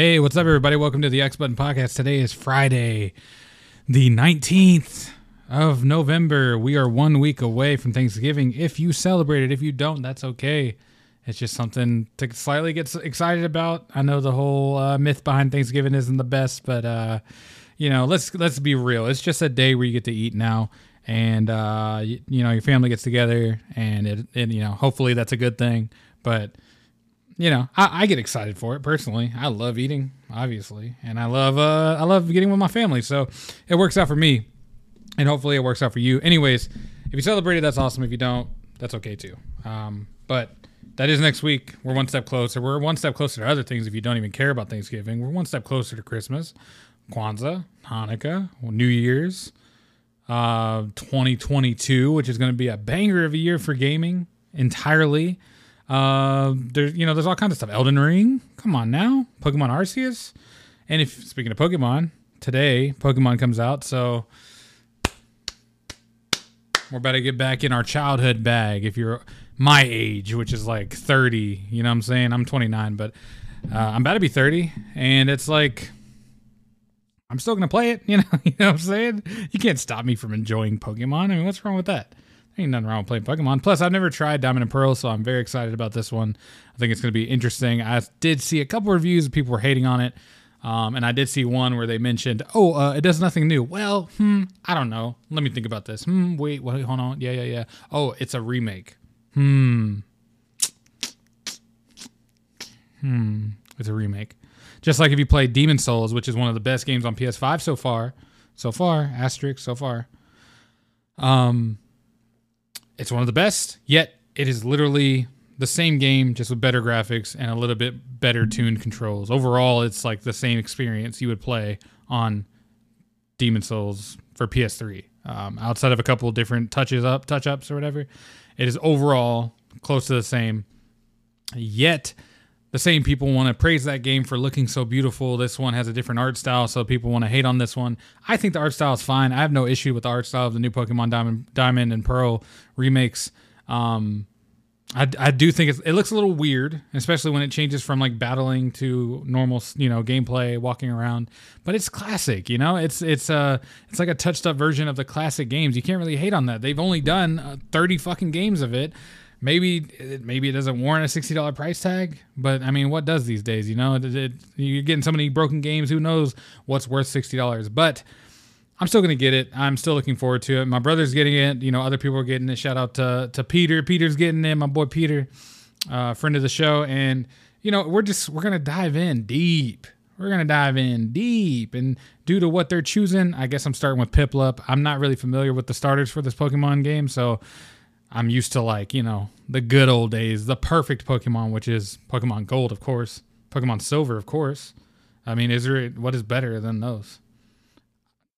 Hey, what's up, everybody? Welcome to the X Button Podcast. Today is Friday, the 19th of November. We are one week away from Thanksgiving. If you celebrate it, if you don't, that's okay. It's just something to slightly get excited about. I know the whole uh, myth behind Thanksgiving isn't the best, but uh, you know, let's let's be real. It's just a day where you get to eat now, and uh, you, you know, your family gets together, and it, and you know, hopefully that's a good thing. But you know, I, I, get excited for it personally. I love eating, obviously, and I love uh, I love getting with my family. So it works out for me, and hopefully it works out for you. Anyways, if you celebrate it, that's awesome. If you don't, that's okay too. Um, but that is next week. We're one step closer. We're one step closer to other things. If you don't even care about Thanksgiving, we're one step closer to Christmas, Kwanzaa, Hanukkah, New Year's, uh, 2022, which is going to be a banger of a year for gaming entirely. Uh, there's you know there's all kinds of stuff. Elden Ring, come on now. Pokemon Arceus, and if speaking of Pokemon, today Pokemon comes out, so we're about to get back in our childhood bag. If you're my age, which is like 30, you know what I'm saying? I'm 29, but uh, I'm about to be 30, and it's like I'm still gonna play it. You know, you know what I'm saying? You can't stop me from enjoying Pokemon. I mean, what's wrong with that? Ain't nothing wrong with playing Pokemon. Plus, I've never tried Diamond and Pearl, so I'm very excited about this one. I think it's going to be interesting. I did see a couple reviews of people were hating on it. Um, and I did see one where they mentioned, oh, uh, it does nothing new. Well, hmm, I don't know. Let me think about this. Hmm, wait, wait, hold on. Yeah, yeah, yeah. Oh, it's a remake. Hmm. Hmm. It's a remake. Just like if you play Demon Souls, which is one of the best games on PS5 so far. So far, asterisk, so far. Um, it's one of the best, yet it is literally the same game, just with better graphics and a little bit better tuned controls. Overall, it's like the same experience you would play on Demon Souls for PS3. Um, outside of a couple different touches up, touch ups or whatever, it is overall close to the same. Yet the same people want to praise that game for looking so beautiful. This one has a different art style, so people want to hate on this one. I think the art style is fine. I have no issue with the art style of the new Pokemon Diamond, Diamond and Pearl remakes. Um, I, I do think it looks a little weird, especially when it changes from like battling to normal, you know, gameplay, walking around. But it's classic, you know. It's it's uh it's like a touched up version of the classic games. You can't really hate on that. They've only done uh, thirty fucking games of it maybe maybe it doesn't warrant a sixty dollar price tag, but I mean, what does these days? You know, it, it, you're getting so many broken games. Who knows what's worth sixty dollars? But I'm still gonna get it. I'm still looking forward to it. My brother's getting it. You know, other people are getting it. Shout out to to Peter. Peter's getting it. My boy Peter, uh, friend of the show, and you know, we're just we're gonna dive in deep. We're gonna dive in deep, and due to what they're choosing, I guess I'm starting with Piplup. I'm not really familiar with the starters for this Pokemon game, so I'm used to like, you know, the good old days, the perfect Pokemon, which is Pokemon Gold, of course, Pokemon Silver, of course. I mean, is there what is better than those?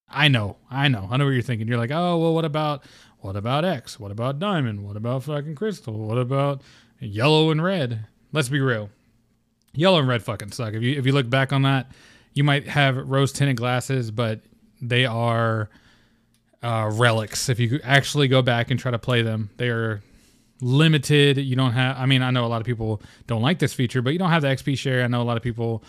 I know, I know, I know what you're thinking. You're like, oh, well, what about what about X? What about Diamond? What about fucking Crystal? What about Yellow and Red? Let's be real, Yellow and Red fucking suck. If you if you look back on that, you might have rose tinted glasses, but they are uh, relics. If you actually go back and try to play them, they are limited. You don't have. I mean, I know a lot of people don't like this feature, but you don't have the XP share. I know a lot of people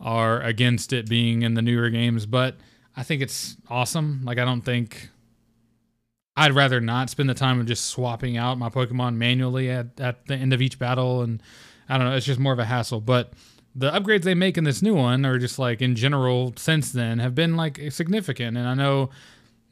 are against it being in the newer games, but I think it's awesome. Like I don't think I'd rather not spend the time of just swapping out my Pokemon manually at, at the end of each battle and I don't know, it's just more of a hassle. But the upgrades they make in this new one or just like in general since then have been like significant. And I know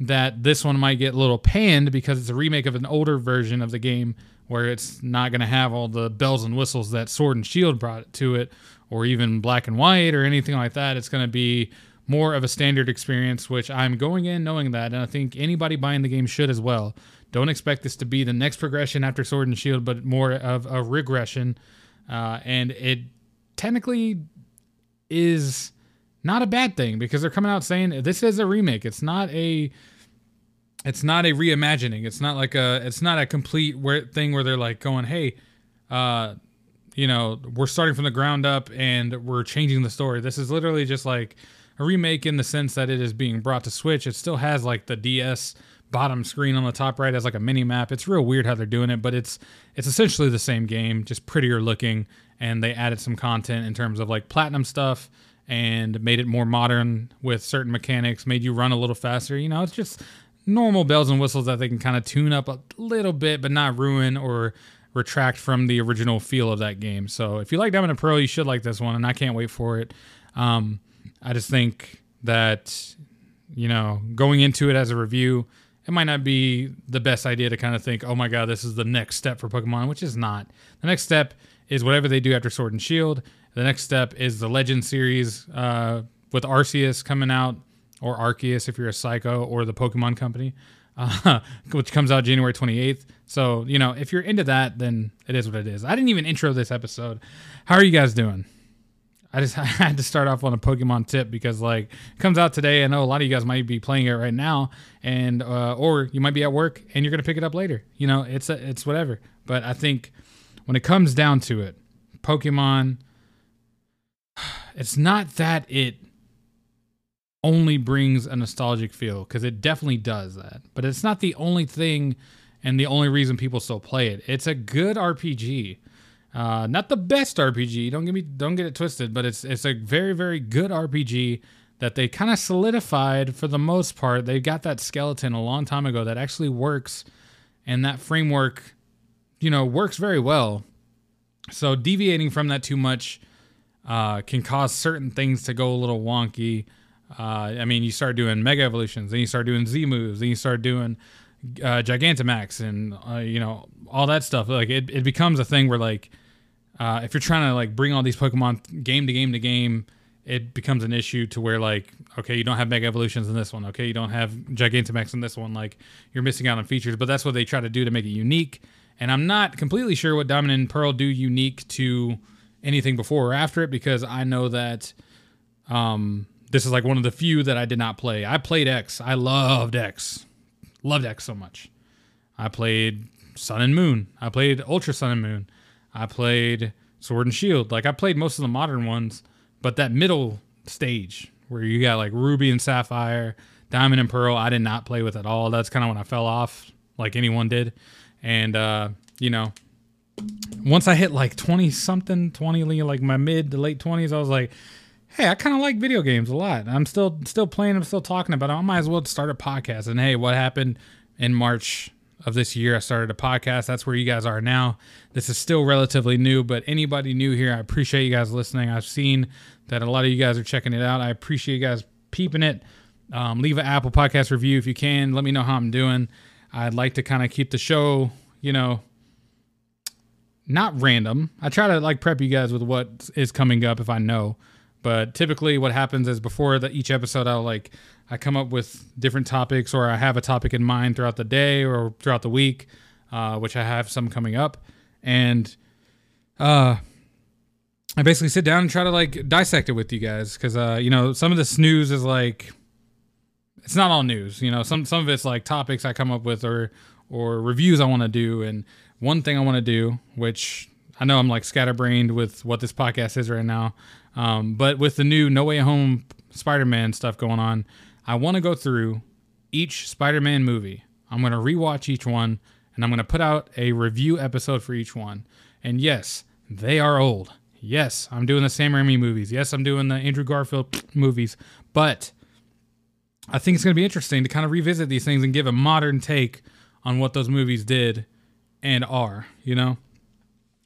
that this one might get a little panned because it's a remake of an older version of the game where it's not going to have all the bells and whistles that Sword and Shield brought to it, or even Black and White or anything like that. It's going to be more of a standard experience, which I'm going in knowing that, and I think anybody buying the game should as well. Don't expect this to be the next progression after Sword and Shield, but more of a regression. Uh, and it technically is not a bad thing because they're coming out saying this is a remake. It's not a it's not a reimagining. It's not like a it's not a complete where, thing where they're like going, "Hey, uh, you know, we're starting from the ground up and we're changing the story." This is literally just like a remake in the sense that it is being brought to Switch. It still has like the DS bottom screen on the top right as like a mini map. It's real weird how they're doing it, but it's it's essentially the same game, just prettier looking and they added some content in terms of like platinum stuff and made it more modern with certain mechanics, made you run a little faster. You know, it's just normal bells and whistles that they can kind of tune up a little bit, but not ruin or retract from the original feel of that game. So if you like Diamond and Pearl, you should like this one, and I can't wait for it. Um, I just think that you know going into it as a review, it might not be the best idea to kind of think, oh my god, this is the next step for Pokemon, which is not. The next step is whatever they do after Sword and Shield. The next step is the Legend series uh, with Arceus coming out, or Arceus if you're a psycho, or the Pokemon Company, uh, which comes out January 28th. So, you know, if you're into that, then it is what it is. I didn't even intro this episode. How are you guys doing? I just I had to start off on a Pokemon tip because like it comes out today. I know a lot of you guys might be playing it right now, and uh, or you might be at work and you're gonna pick it up later. You know, it's a, it's whatever. But I think when it comes down to it, Pokemon, it's not that it only brings a nostalgic feel because it definitely does that, but it's not the only thing and the only reason people still play it. It's a good RPG. Uh, not the best RPG. Don't get me don't get it twisted, but it's it's a very very good RPG that they kind of solidified for the most part. They got that skeleton a long time ago that actually works, and that framework, you know, works very well. So deviating from that too much uh, can cause certain things to go a little wonky. Uh, I mean, you start doing mega evolutions, then you start doing Z moves, then you start doing uh, Gigantamax, and uh, you know all that stuff. Like it, it becomes a thing where like uh, if you're trying to like bring all these Pokemon game to game to game, it becomes an issue to where like okay, you don't have Mega Evolutions in this one. Okay, you don't have Gigantamax in this one. Like you're missing out on features, but that's what they try to do to make it unique. And I'm not completely sure what Diamond and Pearl do unique to anything before or after it because I know that um, this is like one of the few that I did not play. I played X. I loved X. Loved X so much. I played Sun and Moon. I played Ultra Sun and Moon. I played Sword and Shield. Like I played most of the modern ones, but that middle stage where you got like Ruby and Sapphire, Diamond and Pearl, I did not play with at all. That's kind of when I fell off, like anyone did. And uh, you know, once I hit like 20 something, 20 like my mid to late 20s, I was like, hey, I kind of like video games a lot. I'm still still playing. I'm still talking about it. I might as well start a podcast. And hey, what happened in March of this year? I started a podcast. That's where you guys are now. This is still relatively new, but anybody new here, I appreciate you guys listening. I've seen that a lot of you guys are checking it out. I appreciate you guys peeping it. Um, leave an Apple Podcast review if you can. Let me know how I'm doing. I'd like to kind of keep the show, you know, not random. I try to like prep you guys with what is coming up if I know. But typically, what happens is before the, each episode, I'll like I come up with different topics, or I have a topic in mind throughout the day or throughout the week, uh, which I have some coming up, and uh, I basically sit down and try to like dissect it with you guys because uh, you know some of this news is like it's not all news. You know, some some of it's like topics I come up with or or reviews I want to do, and one thing I want to do, which I know I'm like scatterbrained with what this podcast is right now, um, but with the new No Way Home Spider-Man stuff going on, I want to go through each Spider-Man movie. I'm going to rewatch each one, and I'm going to put out a review episode for each one. And yes, they are old. Yes, I'm doing the Sam Raimi movies. Yes, I'm doing the Andrew Garfield movies. But I think it's going to be interesting to kind of revisit these things and give a modern take on what those movies did and are. You know,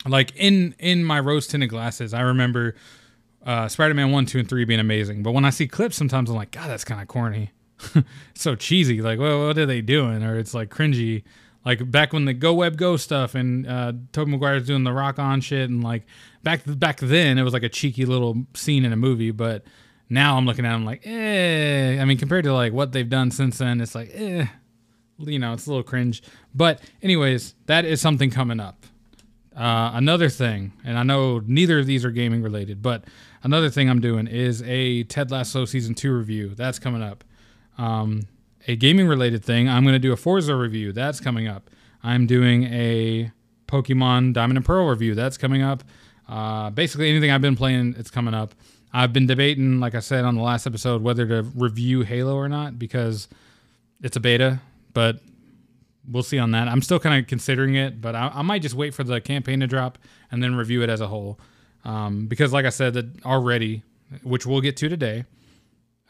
like in in my rose tinted glasses, I remember uh, Spider-Man one, two, and three being amazing. But when I see clips, sometimes I'm like, God, that's kind of corny, so cheesy. Like, well, what are they doing? Or it's like cringy. Like back when the Go Web Go stuff and uh, Tobey Maguire's doing the Rock On shit, and like back back then it was like a cheeky little scene in a movie. But now I'm looking at them like, eh. I mean, compared to like what they've done since then, it's like, eh. You know, it's a little cringe. But anyways, that is something coming up. Uh, another thing, and I know neither of these are gaming related, but another thing I'm doing is a Ted Lasso season two review. That's coming up. Um, a gaming related thing, I'm going to do a Forza review. That's coming up. I'm doing a Pokemon Diamond and Pearl review. That's coming up. Uh, basically, anything I've been playing, it's coming up. I've been debating, like I said on the last episode, whether to review Halo or not because it's a beta, but we'll see on that. I'm still kind of considering it, but I, I, might just wait for the campaign to drop and then review it as a whole. Um, because, like I said, that already which we'll get to today.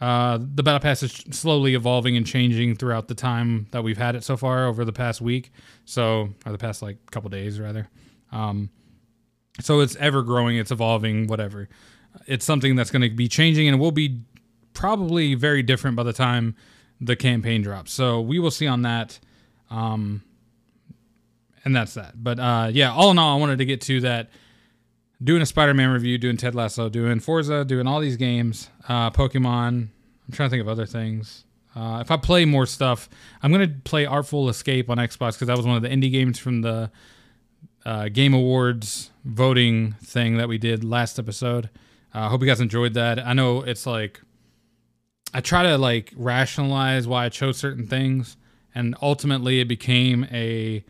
Uh, the battle pass is slowly evolving and changing throughout the time that we've had it so far over the past week. So, or the past like couple days rather. Um, so it's ever growing, it's evolving, whatever. It's something that's going to be changing and will be probably very different by the time the campaign drops. So we will see on that. Um, and that's that. But uh, yeah, all in all, I wanted to get to that. Doing a Spider-Man review, doing Ted Lasso, doing Forza, doing all these games, uh, Pokemon. I'm trying to think of other things. Uh, if I play more stuff, I'm gonna play Artful Escape on Xbox because that was one of the indie games from the uh, Game Awards voting thing that we did last episode. I uh, hope you guys enjoyed that. I know it's like I try to like rationalize why I chose certain things, and ultimately it became a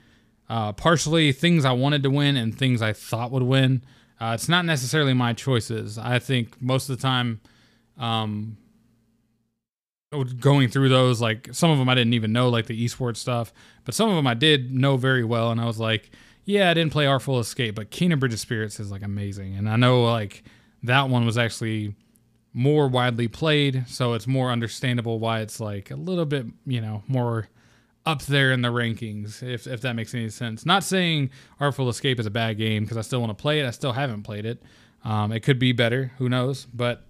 uh, partially things I wanted to win and things I thought would win. Uh, it's not necessarily my choices. I think most of the time, um, going through those, like some of them I didn't even know, like the esports stuff, but some of them I did know very well, and I was like, yeah, I didn't play Artful Escape, but Kena Bridge of Spirits is like amazing, and I know like that one was actually more widely played, so it's more understandable why it's like a little bit, you know, more up there in the rankings, if, if that makes any sense. Not saying Artful Escape is a bad game because I still want to play it. I still haven't played it. Um, it could be better, who knows? But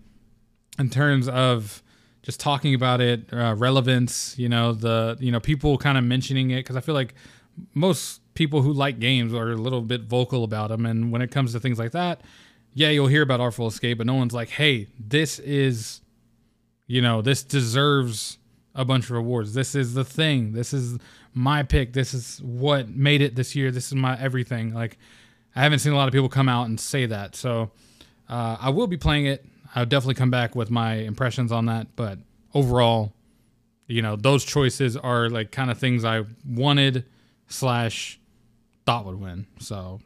in terms of just talking about it, uh, relevance, you know, the you know people kind of mentioning it because I feel like most people who like games are a little bit vocal about them, and when it comes to things like that, yeah, you'll hear about Artful Escape, but no one's like, hey, this is, you know, this deserves a bunch of awards. This is the thing. This is my pick. This is what made it this year. This is my everything. Like, I haven't seen a lot of people come out and say that. So, uh, I will be playing it. I'll definitely come back with my impressions on that. But overall, you know, those choices are like kind of things I wanted slash thought would win. So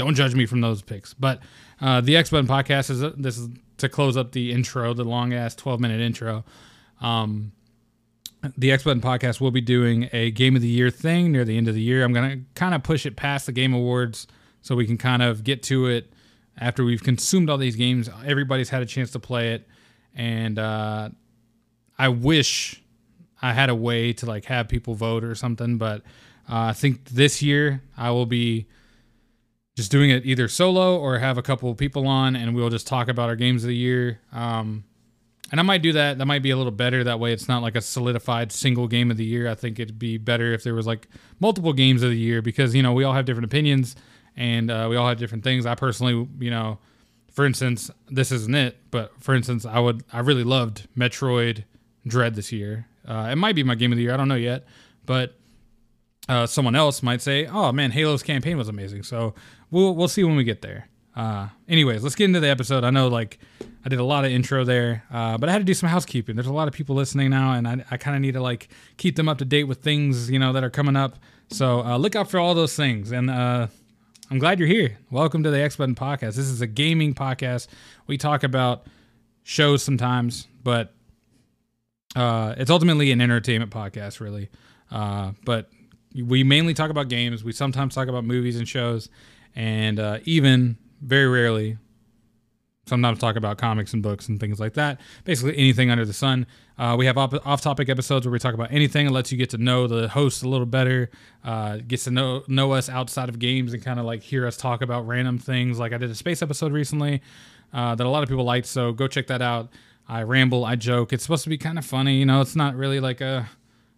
don't judge me from those picks. But uh, the X Button podcast is this is to close up the intro, the long ass twelve minute intro. Um, the X Button podcast will be doing a game of the year thing near the end of the year. I'm gonna kind of push it past the game awards so we can kind of get to it after we've consumed all these games. Everybody's had a chance to play it, and uh, I wish I had a way to like have people vote or something, but uh, I think this year I will be just doing it either solo or have a couple people on and we'll just talk about our games of the year. Um, and I might do that. That might be a little better. That way, it's not like a solidified single game of the year. I think it'd be better if there was like multiple games of the year because you know we all have different opinions and uh, we all have different things. I personally, you know, for instance, this isn't it, but for instance, I would I really loved Metroid Dread this year. Uh, it might be my game of the year. I don't know yet, but uh, someone else might say, "Oh man, Halo's campaign was amazing." So we'll we'll see when we get there. Uh, anyways, let's get into the episode. I know like I did a lot of intro there, uh, but I had to do some housekeeping. There's a lot of people listening now, and I, I kind of need to like keep them up to date with things you know that are coming up. So uh, look out for all those things. And uh, I'm glad you're here. Welcome to the X Button Podcast. This is a gaming podcast. We talk about shows sometimes, but uh, it's ultimately an entertainment podcast, really. Uh, but we mainly talk about games. We sometimes talk about movies and shows, and uh, even very rarely, sometimes talk about comics and books and things like that. Basically, anything under the sun. Uh, we have op- off-topic episodes where we talk about anything. It lets you get to know the host a little better, uh, gets to know know us outside of games, and kind of like hear us talk about random things. Like I did a space episode recently uh, that a lot of people liked, so go check that out. I ramble, I joke. It's supposed to be kind of funny, you know. It's not really like a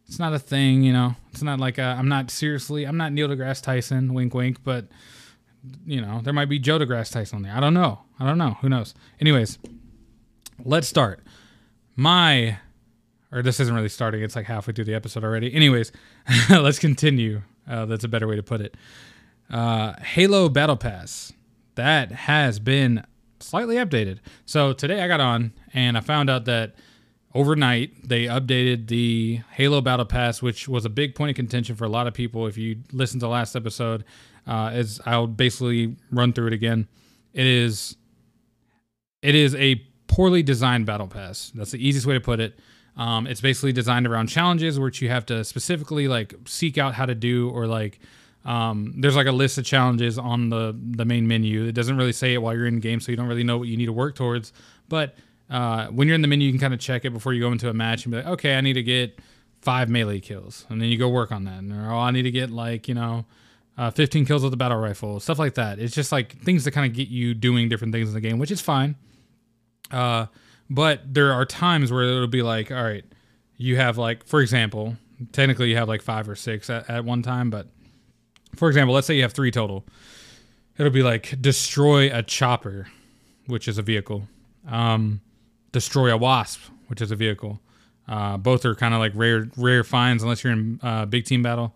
it's not a thing, you know. It's not like i am not seriously. I'm not Neil deGrasse Tyson. Wink, wink. But you know, there might be Joe deGrasse Tyson on there. I don't know. I don't know. Who knows? Anyways, let's start. My, or this isn't really starting. It's like halfway through the episode already. Anyways, let's continue. Uh, that's a better way to put it. Uh, Halo Battle Pass that has been slightly updated. So today I got on and I found out that overnight they updated the halo battle pass which was a big point of contention for a lot of people if you listen to last episode uh, as i'll basically run through it again. It is it is a poorly designed battle pass. That's the easiest way to put it. Um, it's basically designed around challenges which you have to specifically like seek out how to do or like um, there's like a list of challenges on the the main menu. It doesn't really say it while you're in game so you don't really know what you need to work towards. But uh, when you're in the menu, you can kind of check it before you go into a match and be like, okay, I need to get five melee kills, and then you go work on that. And, or oh, I need to get like you know, uh, 15 kills with the battle rifle, stuff like that. It's just like things that kind of get you doing different things in the game, which is fine. Uh, but there are times where it'll be like, all right, you have like, for example, technically you have like five or six at, at one time, but for example, let's say you have three total. It'll be like destroy a chopper, which is a vehicle. Um, destroy a wasp, which is a vehicle. Uh, both are kind of like rare rare finds unless you're in uh, big team battle.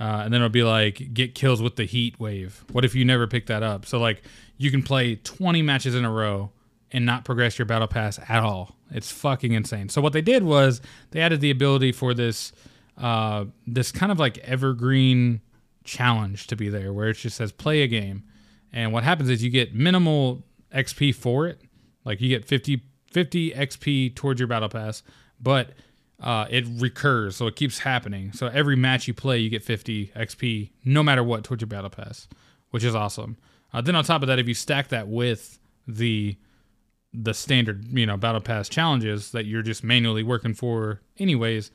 Uh, and then it'll be like get kills with the heat wave. What if you never pick that up? So like you can play 20 matches in a row and not progress your battle pass at all. It's fucking insane. So what they did was they added the ability for this uh, this kind of like evergreen challenge to be there, where it just says play a game, and what happens is you get minimal XP for it, like you get 50 50 XP towards your battle pass, but uh, it recurs, so it keeps happening. So every match you play, you get 50 XP, no matter what, towards your battle pass, which is awesome. Uh, then on top of that, if you stack that with the the standard, you know, battle pass challenges that you're just manually working for, anyways,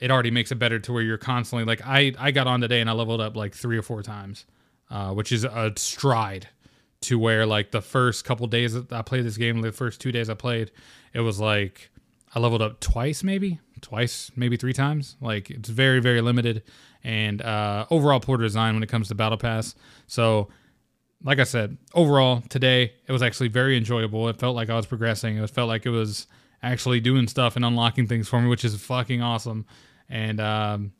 it already makes it better to where you're constantly like I I got on today and I leveled up like three or four times, uh, which is a stride to where like the first couple days that I played this game, the first two days I played, it was like I leveled up twice, maybe twice, maybe three times. Like it's very, very limited and uh, overall poor design when it comes to battle pass. So, like I said, overall today it was actually very enjoyable. It felt like I was progressing. It felt like it was actually doing stuff and unlocking things for me, which is fucking awesome. And um,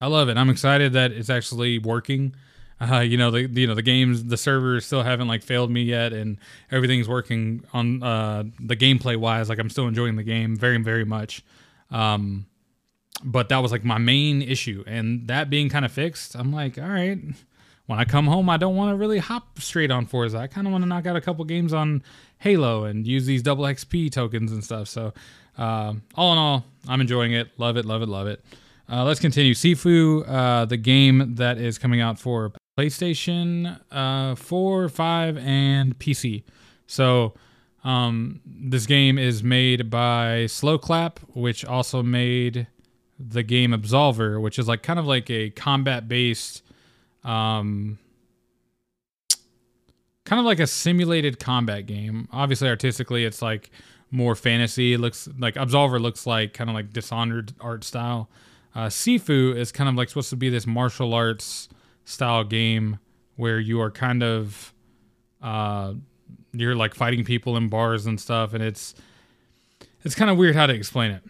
I love it. I'm excited that it's actually working. Uh, you know the you know the games the servers still haven't like failed me yet and everything's working on uh, the gameplay wise like i'm still enjoying the game very very much. Um, but that was like my main issue and that being kind of fixed i'm like all right when i come home i don't want to really hop straight on forza. I kind of want to knock out a couple games on halo and use these double xp tokens and stuff. So uh, all in all i'm enjoying it. Love it love it love it. Uh, let's continue. Sifu, uh, the game that is coming out for PlayStation uh, 4, 5, and PC. So um, this game is made by Sloclap, which also made the game Absolver, which is like kind of like a combat based, um, kind of like a simulated combat game. Obviously, artistically, it's like more fantasy. It looks like Absolver looks like kind of like Dishonored art style. Uh, Sifu is kind of like supposed to be this martial arts style game where you are kind of uh, you're like fighting people in bars and stuff, and it's it's kind of weird how to explain it.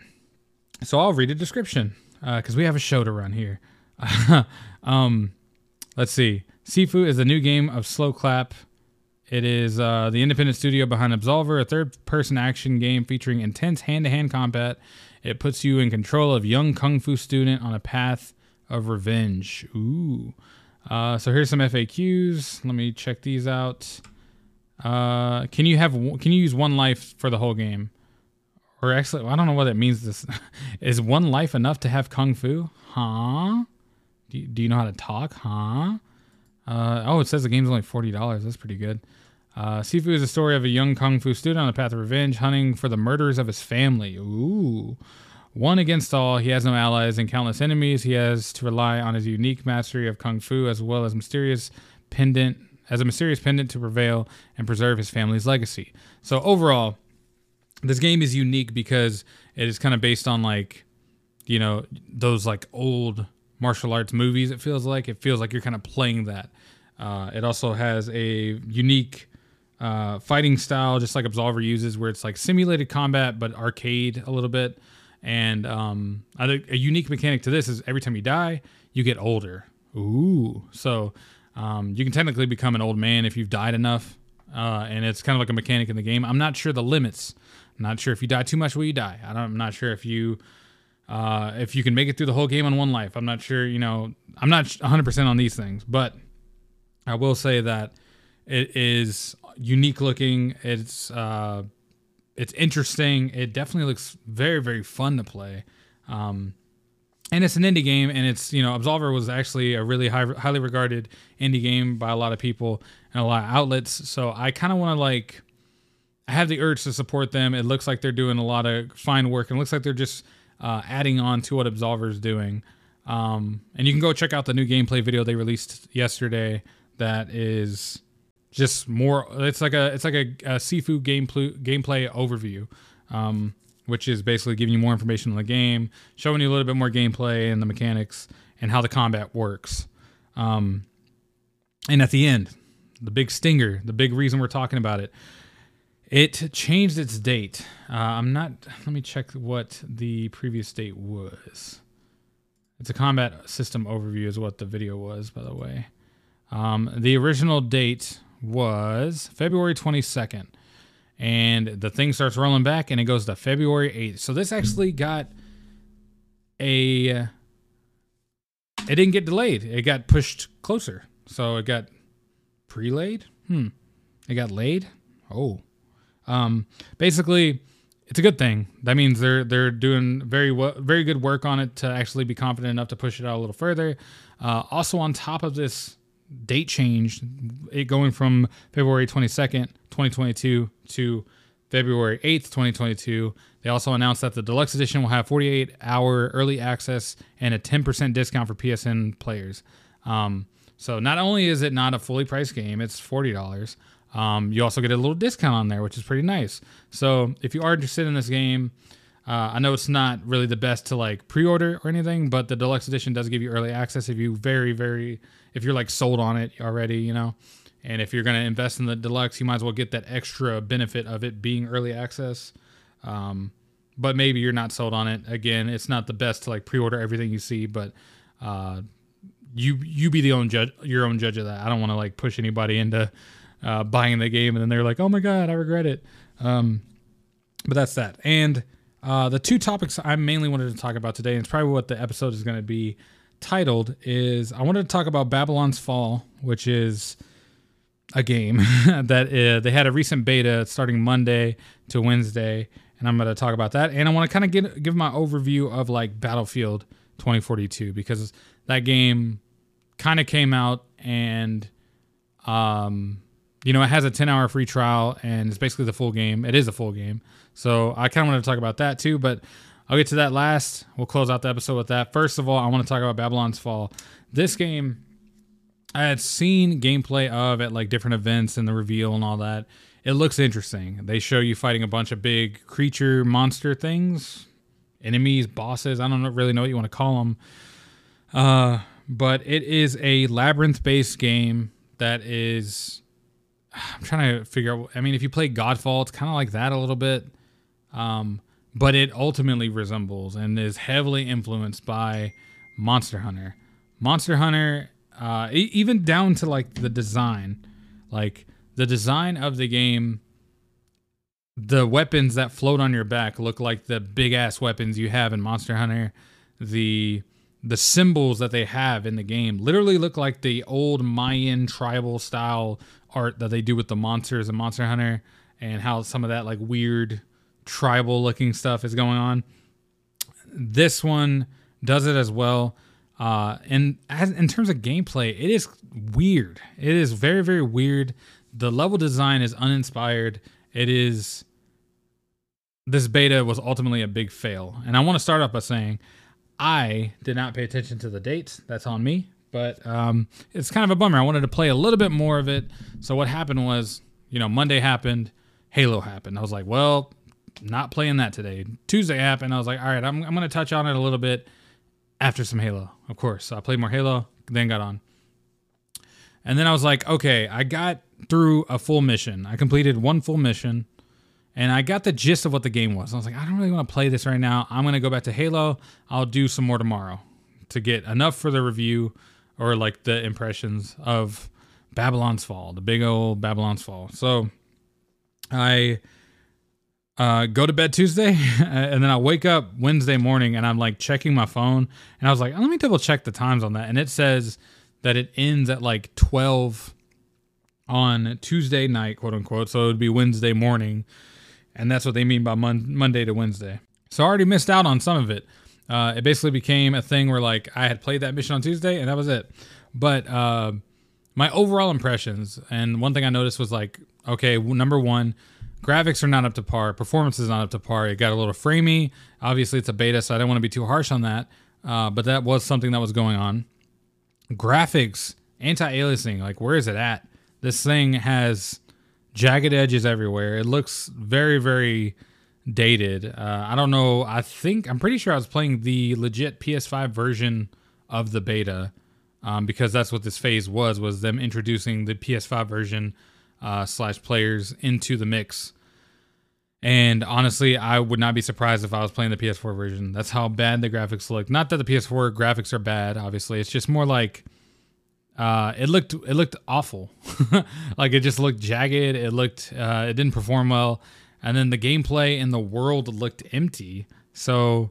So I'll read a description because uh, we have a show to run here. um, let's see. Sifu is a new game of Sloclap. It is uh, the independent studio behind Absolver, a third-person action game featuring intense hand-to-hand combat. It puts you in control of young kung fu student on a path of revenge. Ooh. Uh, so here's some FAQs. Let me check these out. Uh, can you have can you use one life for the whole game? Or actually, I don't know what that means. This is one life enough to have kung fu? Huh? Do you, do you know how to talk? Huh? Uh, oh, it says the game's only forty dollars. That's pretty good. Uh, Sifu is a story of a young kung fu student on a path of revenge, hunting for the murderers of his family. Ooh. One against all, he has no allies and countless enemies. He has to rely on his unique mastery of kung fu as well as mysterious pendant as a mysterious pendant to prevail and preserve his family's legacy. So overall, this game is unique because it is kind of based on like you know those like old martial arts movies it feels like it feels like you're kind of playing that uh, it also has a unique uh, fighting style just like absolver uses where it's like simulated combat but arcade a little bit and um, a, unique mechanic to this is every time you die, you get older. Ooh. So um, you can technically become an old man if you've died enough. Uh, and it's kind of like a mechanic in the game. I'm not sure the limits. I'm not sure if you die too much, will you die? I am not sure if you uh, if you can make it through the whole game on one life. I'm not sure. You know, I'm not 100% on these things, but I will say that it is unique looking. It's uh, it's interesting. It definitely looks very very fun to play. Um, and it's an indie game, and it's you know Absolver was actually a really high, highly regarded indie game by a lot of people and a lot of outlets. So I kind of want to like I have the urge to support them. It looks like they're doing a lot of fine work, and it looks like they're just uh, adding on to what Absolver's doing. Um, and you can go check out the new gameplay video they released yesterday. That is just more. It's like a it's like a, a Sifu gameplay gameplay overview, um, which is basically giving you more information on the game, showing you a little bit more gameplay and the mechanics and how the combat works. Um, and at the end, the big stinger, the big reason we're talking about it, it changed its date. Uh, I'm not. Let me check what the previous date was. It's a combat system overview, is what the video was, by the way. Um, the original date was February 22nd, and the thing starts rolling back, and it goes to February 8th. So this actually got a. It didn't get delayed. It got pushed closer. So it got pre-laid. Hmm. It got laid. Oh. Um, basically, it's a good thing. That means they're they're doing very well, very good work on it to actually be confident enough to push it out a little further. Uh, also, on top of this date change, it going from February 22nd, 2022 to February 8th, 2022. They also announced that the deluxe edition will have 48 hour early access and a 10% discount for PSN players. Um, so not only is it not a fully priced game, it's $40. Um, you also get a little discount on there, which is pretty nice. So if you are interested in this game, uh, I know it's not really the best to like pre-order or anything, but the deluxe edition does give you early access if you very, very, if you're like sold on it already, you know. And if you're to invest in the deluxe, you might as well get that extra benefit of it being early access. Um, but maybe you're not sold on it. Again, it's not the best to like pre-order everything you see, but uh, you you be the own judge, your own judge of that. I don't want to like push anybody into uh, buying the game and then they're like, oh my god, I regret it. Um, but that's that. And uh, the two topics I mainly wanted to talk about today, and it's probably what the episode is going to be titled, is I wanted to talk about Babylon's Fall, which is a game that uh, they had a recent beta starting Monday to Wednesday, and I'm going to talk about that. And I want to kind of give give my overview of like Battlefield 2042 because that game kind of came out and um you know, it has a 10 hour free trial and it's basically the full game. It is a full game. So I kind of want to talk about that too, but I'll get to that last. We'll close out the episode with that. First of all, I want to talk about Babylon's Fall. This game, I had seen gameplay of at like different events and the reveal and all that. It looks interesting. They show you fighting a bunch of big creature monster things, enemies, bosses. I don't really know what you want to call them. Uh, but it is a labyrinth based game that is I'm trying to figure out. I mean, if you play Godfall, it's kind of like that a little bit, um, but it ultimately resembles and is heavily influenced by Monster Hunter. Monster Hunter, uh, even down to like the design, like the design of the game. The weapons that float on your back look like the big ass weapons you have in Monster Hunter. The the symbols that they have in the game literally look like the old Mayan tribal style art that they do with the monsters and Monster Hunter and how some of that like weird tribal looking stuff is going on. This one does it as well. Uh, and as, in terms of gameplay, it is weird. It is very, very weird. The level design is uninspired. It is. This beta was ultimately a big fail. And I want to start off by saying I did not pay attention to the dates. That's on me but um, it's kind of a bummer. I wanted to play a little bit more of it. So what happened was, you know, Monday happened, Halo happened. I was like, well, not playing that today. Tuesday happened. I was like, all right, I'm, I'm going to touch on it a little bit after some Halo, of course. So I played more Halo, then got on. And then I was like, okay, I got through a full mission. I completed one full mission and I got the gist of what the game was. I was like, I don't really want to play this right now. I'm going to go back to Halo. I'll do some more tomorrow to get enough for the review or like the impressions of Babylon's Fall, the big old Babylon's Fall. So I uh, go to bed Tuesday and then I wake up Wednesday morning and I'm like checking my phone and I was like, let me double check the times on that. And it says that it ends at like 12 on Tuesday night, quote unquote. So it would be Wednesday morning. And that's what they mean by mon- Monday to Wednesday. So I already missed out on some of it. Uh, it basically became a thing where like I had played that mission on Tuesday and that was it. But uh, my overall impressions and one thing I noticed was like, okay, number one, graphics are not up to par, performance is not up to par. It got a little framey. Obviously, it's a beta, so I don't want to be too harsh on that. Uh, but that was something that was going on. Graphics, anti-aliasing, like where is it at? This thing has jagged edges everywhere. It looks very, very dated. Uh, I don't know. I think I'm pretty sure I was playing the legit PS5 version of the beta um, because that's what this phase was was them introducing the PS5 version uh, slash players into the mix. And honestly, I would not be surprised if I was playing the PS4 version. That's how bad the graphics look. Not that the PS4 graphics are bad, obviously. It's just more like uh, it looked it looked awful. like it just looked jagged. It looked uh, it didn't perform well and then the gameplay in the world looked empty. So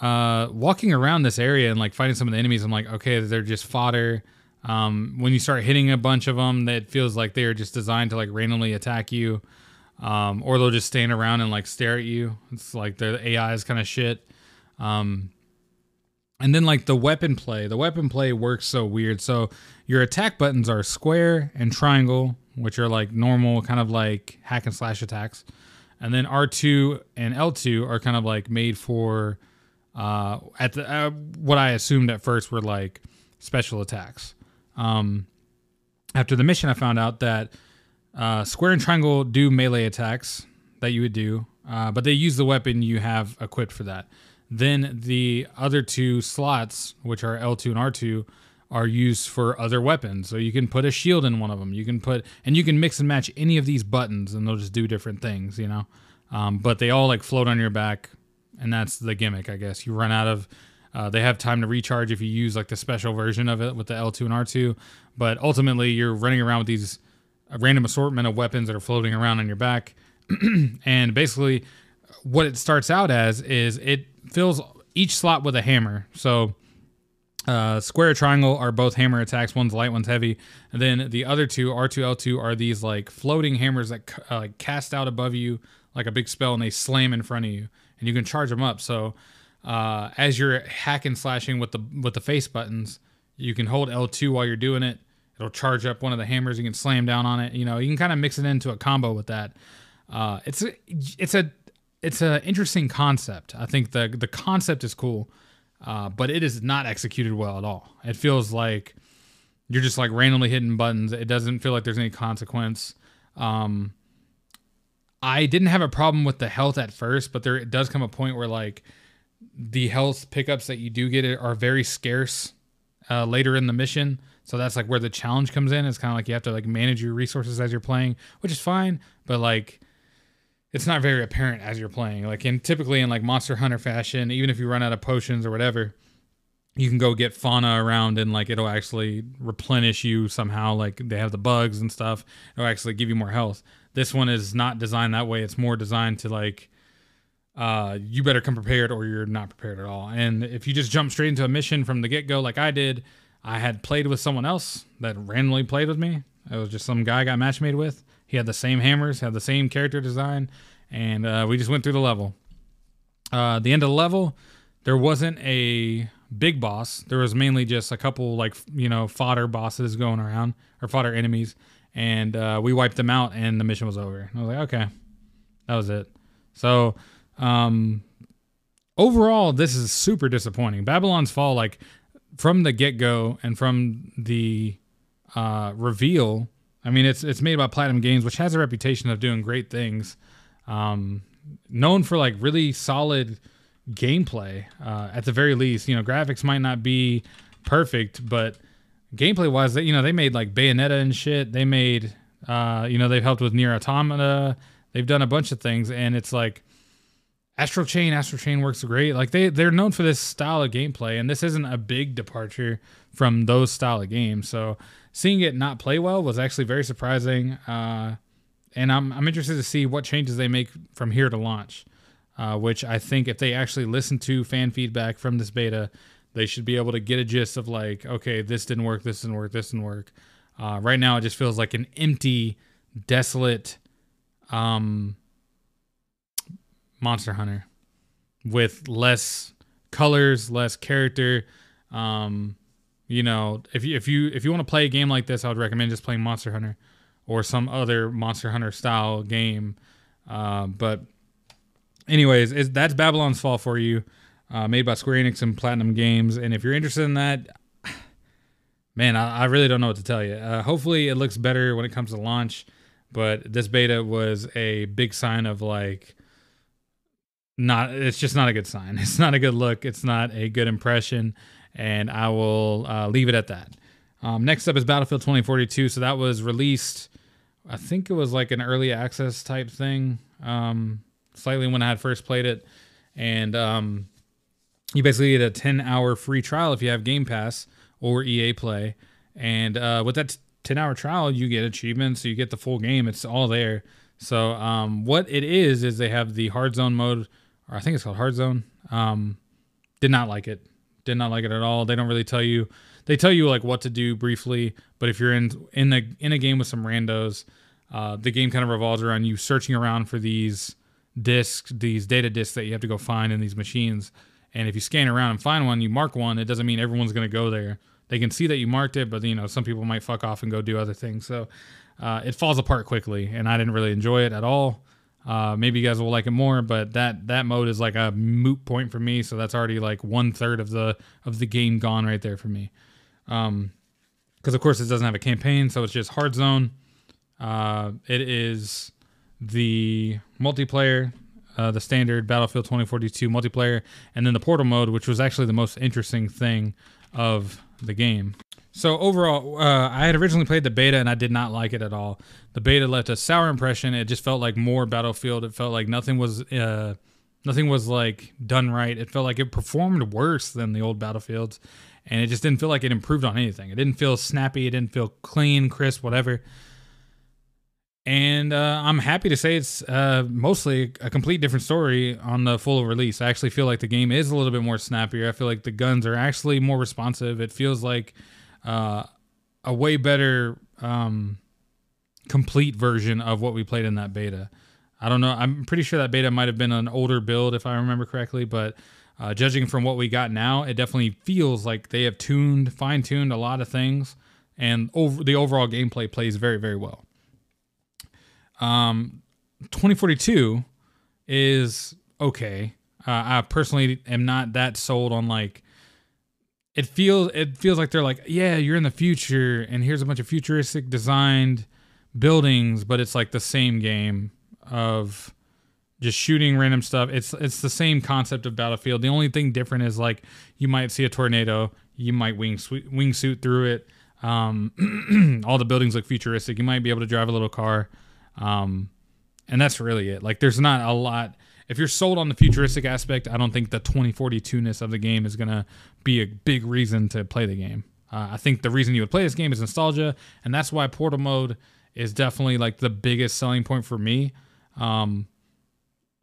uh, walking around this area and like fighting some of the enemies, I'm like, okay, they're just fodder. Um, when you start hitting a bunch of them, that feels like they're just designed to like randomly attack you, um, or they'll just stand around and like stare at you. It's like the AI is kind of shit. Um, and then like the weapon play, the weapon play works so weird. So your attack buttons are square and triangle, which are like normal kind of like hack and slash attacks. And then R2 and L2 are kind of like made for uh, at the uh, what I assumed at first were like special attacks. Um, after the mission, I found out that uh, square and triangle do melee attacks that you would do, uh, but they use the weapon you have equipped for that. Then the other two slots, which are L2 and R2, are used for other weapons. So you can put a shield in one of them. You can put, and you can mix and match any of these buttons and they'll just do different things, you know? Um, but they all like float on your back. And that's the gimmick, I guess. You run out of, uh, they have time to recharge if you use like the special version of it with the L2 and R2. But ultimately, you're running around with these random assortment of weapons that are floating around on your back. and basically, what it starts out as is it fills each slot with a hammer. So uh, square triangle are both hammer attacks. One's light, one's heavy. And then the other two, R2, L2, are these like floating hammers that uh, cast out above you like a big spell and they slam in front of you. And you can charge them up. So uh, as you're hacking slashing with the with the face buttons, you can hold L2 while you're doing it. It'll charge up one of the hammers. You can slam down on it. You know, you can kind of mix it into a combo with that. Uh, it's a, it's a it's an interesting concept. I think the the concept is cool, uh, but it is not executed well at all. It feels like you're just like randomly hitting buttons. It doesn't feel like there's any consequence. Um, I didn't have a problem with the health at first, but there does come a point where like the health pickups that you do get are very scarce uh, later in the mission. So that's like where the challenge comes in. It's kind of like you have to like manage your resources as you're playing, which is fine. But like it's not very apparent as you're playing. Like in typically in like Monster Hunter fashion, even if you run out of potions or whatever, you can go get fauna around and like it'll actually replenish you somehow. Like they have the bugs and stuff. It'll actually give you more health. This one is not designed that way. It's more designed to like uh you better come prepared or you're not prepared at all. And if you just jump straight into a mission from the get go like I did, I had played with someone else that randomly played with me. It was just some guy I got match made with he had the same hammers, had the same character design, and uh, we just went through the level. Uh, the end of the level, there wasn't a big boss. There was mainly just a couple like you know fodder bosses going around or fodder enemies, and uh, we wiped them out, and the mission was over. I was like, okay, that was it. So, um, overall, this is super disappointing. Babylon's Fall, like from the get go and from the uh, reveal, I mean, it's it's made by Platinum Games, which has a reputation of doing great things. Um, known for like really solid gameplay, uh, at the very least. You know, graphics might not be perfect, but gameplay wise, you know, they made like Bayonetta and shit. They made, uh, you know, they've helped with Nier Automata. They've done a bunch of things, and it's like Astral Chain. Astral Chain works great. Like they they're known for this style of gameplay, and this isn't a big departure from those style of games. So seeing it not play well was actually very surprising. Uh, and I'm, I'm interested to see what changes they make from here to launch, uh, which I think if they actually listen to fan feedback from this beta, they should be able to get a gist of like, okay, this didn't work, this didn't work, this didn't work. Uh, right now, it just feels like an empty, desolate um, Monster Hunter with less colors, less character. Um, you know, if you if you if you want to play a game like this, I would recommend just playing Monster Hunter or some other Monster Hunter style game Uh, but anyways, that's Babylon's Fall for you, uh, made by Square Enix and Platinum Games. And if you're interested in that, man, I, I really don't know what to tell you. Uh, hopefully, it looks better when it comes to launch. But this beta was a big sign of like, not. It's just not a good sign. It's not a good look. It's not a good impression. And I will uh, leave it at that. Um, next up is Battlefield 2042. So that was released. I think it was like an early access type thing. Um, slightly when I had first played it, and um, you basically get a 10 hour free trial if you have Game Pass or EA Play. And uh, with that 10 hour trial, you get achievements, so you get the full game. It's all there. So um, what it is is they have the hard zone mode, or I think it's called hard zone. Um, did not like it. Did not like it at all. They don't really tell you. They tell you like what to do briefly, but if you're in in the in a game with some randos, uh, the game kind of revolves around you searching around for these disks, these data disks that you have to go find in these machines. And if you scan around and find one, you mark one, it doesn't mean everyone's going to go there. They can see that you marked it, but you know some people might fuck off and go do other things. So uh, it falls apart quickly, and I didn't really enjoy it at all. Uh, maybe you guys will like it more, but that that mode is like a moot point for me. So that's already like one third of the of the game gone right there for me. Um, because of course it doesn't have a campaign, so it's just hard zone. Uh, it is the multiplayer, uh, the standard Battlefield 2042 multiplayer, and then the portal mode, which was actually the most interesting thing of the game. So overall, uh, I had originally played the beta and I did not like it at all. The beta left a sour impression. It just felt like more Battlefield. It felt like nothing was uh, nothing was like done right. It felt like it performed worse than the old Battlefields, and it just didn't feel like it improved on anything. It didn't feel snappy. It didn't feel clean, crisp, whatever and uh, I'm happy to say it's uh, mostly a complete different story on the full release. I actually feel like the game is a little bit more snappier. I feel like the guns are actually more responsive. It feels like uh, a way better um, complete version of what we played in that beta. I don't know. I'm pretty sure that beta might have been an older build if I remember correctly, but uh, judging from what we got now, it definitely feels like they have tuned, fine tuned a lot of things, and over the overall gameplay plays very, very well. Um, 2042 is okay. Uh, I personally am not that sold on like it feels it feels like they're like yeah you're in the future and here's a bunch of futuristic designed buildings but it's like the same game of just shooting random stuff it's it's the same concept of battlefield the only thing different is like you might see a tornado you might wing wingsuit through it um, all the buildings look futuristic you might be able to drive a little car um, and that's really it. Like, there's not a lot. If you're sold on the futuristic aspect, I don't think the 2042ness of the game is gonna be a big reason to play the game. Uh, I think the reason you would play this game is nostalgia, and that's why portal mode is definitely like the biggest selling point for me. Um,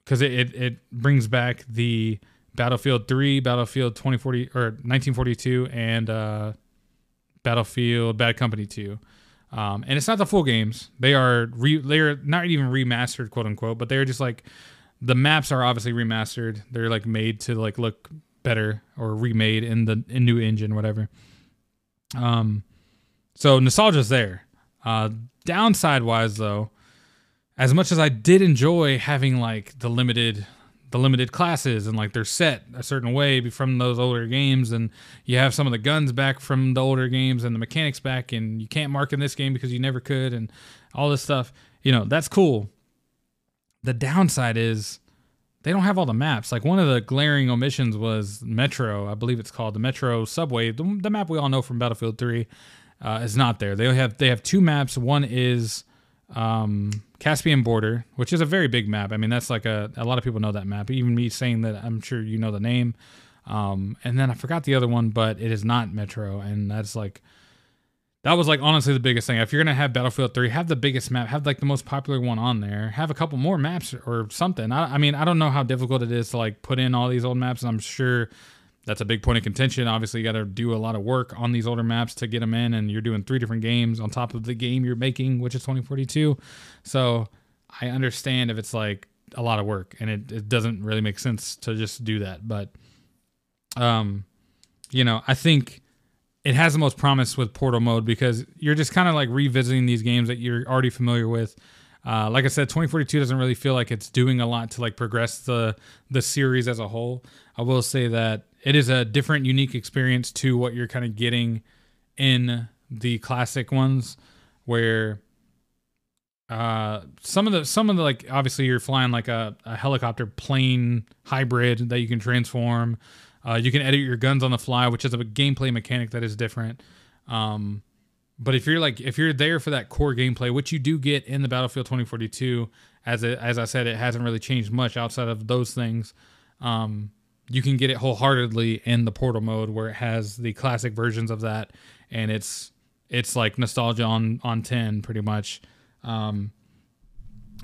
because it, it, it brings back the Battlefield 3, Battlefield 2040 or 1942, and uh, Battlefield Bad Company 2. Um, and it's not the full games. They are re- they're not even remastered, quote unquote, but they're just like the maps are obviously remastered. They're like made to like look better or remade in the in new engine, whatever. Um, so nostalgia's there. Uh, downside wise though, as much as I did enjoy having like the limited the limited classes and like they're set a certain way from those older games and you have some of the guns back from the older games and the mechanics back and you can't mark in this game because you never could and all this stuff you know that's cool the downside is they don't have all the maps like one of the glaring omissions was metro i believe it's called the metro subway the, the map we all know from battlefield 3 uh, is not there they have they have two maps one is um, Caspian border, which is a very big map. I mean, that's like a a lot of people know that map. Even me saying that, I'm sure you know the name. Um, and then I forgot the other one, but it is not Metro, and that's like that was like honestly the biggest thing. If you're gonna have Battlefield 3, have the biggest map, have like the most popular one on there, have a couple more maps or something. I, I mean, I don't know how difficult it is to like put in all these old maps. I'm sure that's a big point of contention. Obviously, you got to do a lot of work on these older maps to get them in, and you're doing three different games on top of the game you're making, which is 2042. So I understand if it's like a lot of work, and it, it doesn't really make sense to just do that. But, um, you know, I think it has the most promise with Portal mode because you're just kind of like revisiting these games that you're already familiar with. Uh, like I said, 2042 doesn't really feel like it's doing a lot to like progress the the series as a whole. I will say that it is a different, unique experience to what you're kind of getting in the classic ones, where uh, some of the some of the like obviously you're flying like a, a helicopter plane hybrid that you can transform. Uh, you can edit your guns on the fly, which is a gameplay mechanic that is different. Um, but if you're like if you're there for that core gameplay, which you do get in the Battlefield 2042, as it, as I said, it hasn't really changed much outside of those things. Um, you can get it wholeheartedly in the Portal mode, where it has the classic versions of that, and it's it's like nostalgia on on 10 pretty much. Um,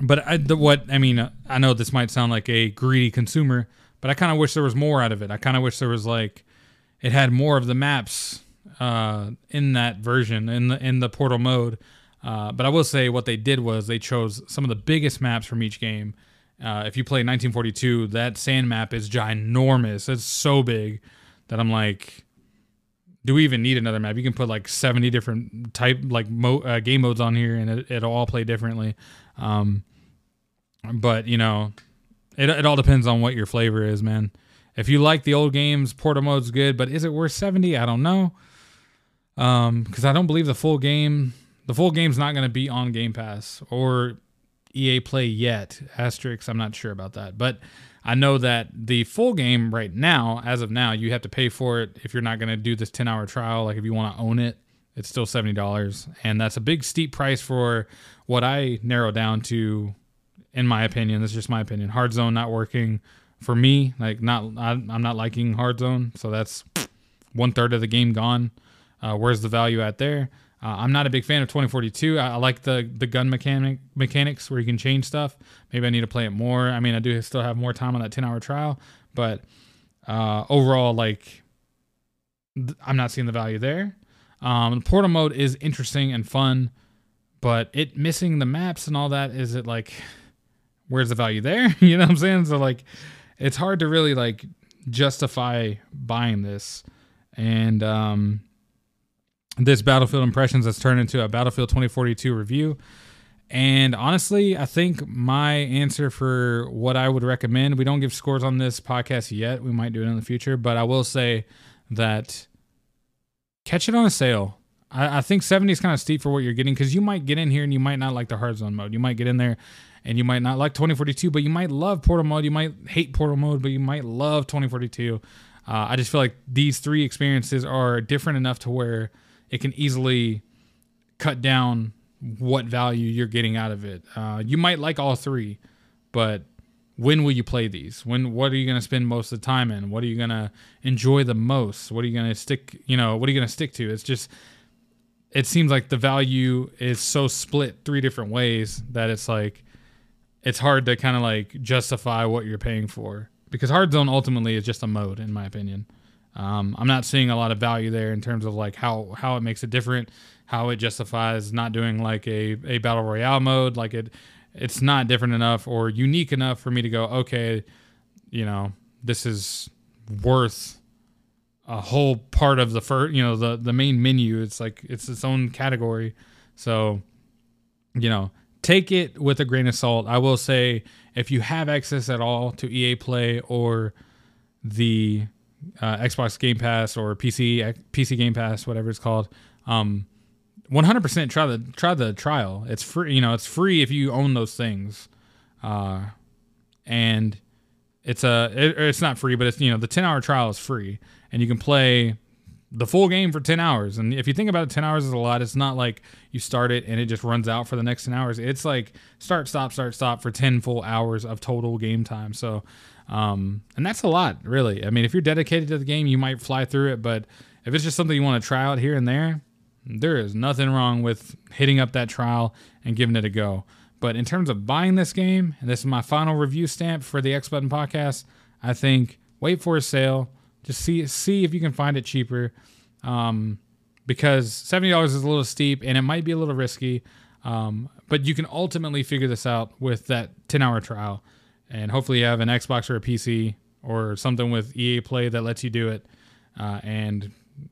but I, the, what I mean, I know this might sound like a greedy consumer, but I kind of wish there was more out of it. I kind of wish there was like it had more of the maps uh, in that version in the in the portal mode. Uh, but I will say what they did was they chose some of the biggest maps from each game. Uh, if you play 1942, that sand map is ginormous. It's so big that I'm like, do we even need another map? You can put like 70 different type like mo- uh, game modes on here, and it, it'll all play differently. Um, but you know, it it all depends on what your flavor is, man. If you like the old games, portal mode's good, but is it worth 70? I don't know. Um, because I don't believe the full game, the full game's not going to be on Game Pass or EA Play yet. Asterix, I'm not sure about that, but I know that the full game right now, as of now, you have to pay for it if you're not going to do this 10 hour trial. Like if you want to own it, it's still seventy dollars, and that's a big steep price for what I narrow down to, in my opinion. That's just my opinion. Hard zone not working for me. Like not, I'm not liking hard zone, so that's one third of the game gone. Uh, where's the value at there? Uh, I'm not a big fan of 2042. I, I, like the the gun mechanic mechanics where you can change stuff. Maybe I need to play it more. I mean, I do still have more time on that 10 hour trial, but uh, overall, like th- I'm not seeing the value there. Um, portal mode is interesting and fun, but it missing the maps and all that is it like where's the value there? you know what I'm saying? So like it's hard to really like justify buying this. And um this Battlefield Impressions has turned into a Battlefield 2042 review. And honestly, I think my answer for what I would recommend, we don't give scores on this podcast yet. We might do it in the future, but I will say that catch it on a sale. I, I think 70 is kind of steep for what you're getting because you might get in here and you might not like the hard zone mode. You might get in there and you might not like 2042, but you might love portal mode. You might hate portal mode, but you might love 2042. Uh, I just feel like these three experiences are different enough to where it can easily cut down what value you're getting out of it. Uh, you might like all three, but when will you play these? When what are you going to spend most of the time in? What are you going to enjoy the most? What are you going to stick, you know, what are you going to stick to? It's just it seems like the value is so split three different ways that it's like it's hard to kind of like justify what you're paying for because hard zone ultimately is just a mode in my opinion. Um, I'm not seeing a lot of value there in terms of like how how it makes it different, how it justifies not doing like a, a battle royale mode. Like it it's not different enough or unique enough for me to go, okay, you know, this is worth a whole part of the first, you know, the the main menu. It's like it's its own category. So, you know, take it with a grain of salt. I will say if you have access at all to EA Play or the uh, Xbox Game Pass or PC PC Game Pass, whatever it's called, um, 100% try the try the trial. It's free. You know, it's free if you own those things, uh, and it's a it, it's not free, but it's you know the 10 hour trial is free, and you can play the full game for 10 hours. And if you think about it, 10 hours is a lot. It's not like you start it and it just runs out for the next 10 hours. It's like start, stop, start, stop for 10 full hours of total game time. So, um, and that's a lot, really. I mean, if you're dedicated to the game, you might fly through it. But if it's just something you want to try out here and there, there is nothing wrong with hitting up that trial and giving it a go. But in terms of buying this game, and this is my final review stamp for the X Button podcast, I think wait for a sale just see see if you can find it cheaper, um, because seventy dollars is a little steep and it might be a little risky. Um, but you can ultimately figure this out with that ten hour trial, and hopefully you have an Xbox or a PC or something with EA Play that lets you do it, uh, and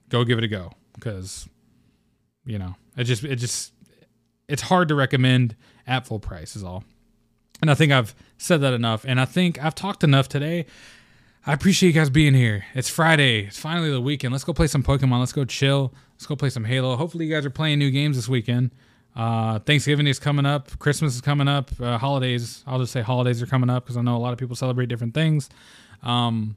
go give it a go because you know it just it just it's hard to recommend at full price is all. And I think I've said that enough. And I think I've talked enough today. I appreciate you guys being here. It's Friday. It's finally the weekend. Let's go play some Pokemon. Let's go chill. Let's go play some Halo. Hopefully, you guys are playing new games this weekend. Uh, Thanksgiving is coming up. Christmas is coming up. Uh, holidays, I'll just say holidays are coming up because I know a lot of people celebrate different things. Um,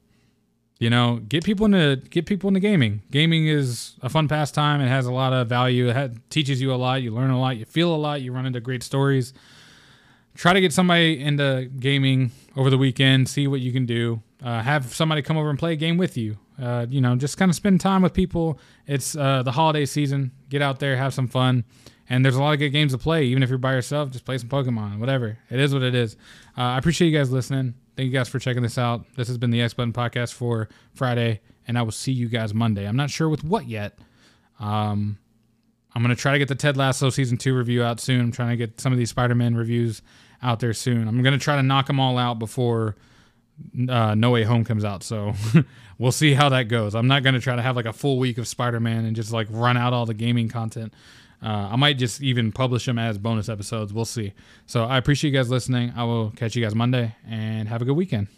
you know, get people into get people into gaming. Gaming is a fun pastime. It has a lot of value. It teaches you a lot. You learn a lot. You feel a lot. You run into great stories. Try to get somebody into gaming over the weekend. See what you can do. Uh, have somebody come over and play a game with you. Uh, you know, just kind of spend time with people. It's uh, the holiday season. Get out there, have some fun. And there's a lot of good games to play. Even if you're by yourself, just play some Pokemon. Whatever. It is what it is. Uh, I appreciate you guys listening. Thank you guys for checking this out. This has been the X Button Podcast for Friday, and I will see you guys Monday. I'm not sure with what yet. Um, I'm gonna try to get the Ted Lasso season two review out soon. I'm trying to get some of these Spider-Man reviews out there soon. I'm gonna try to knock them all out before uh, No Way Home comes out. So we'll see how that goes. I'm not gonna try to have like a full week of Spider-Man and just like run out all the gaming content. Uh, I might just even publish them as bonus episodes. We'll see. So I appreciate you guys listening. I will catch you guys Monday and have a good weekend.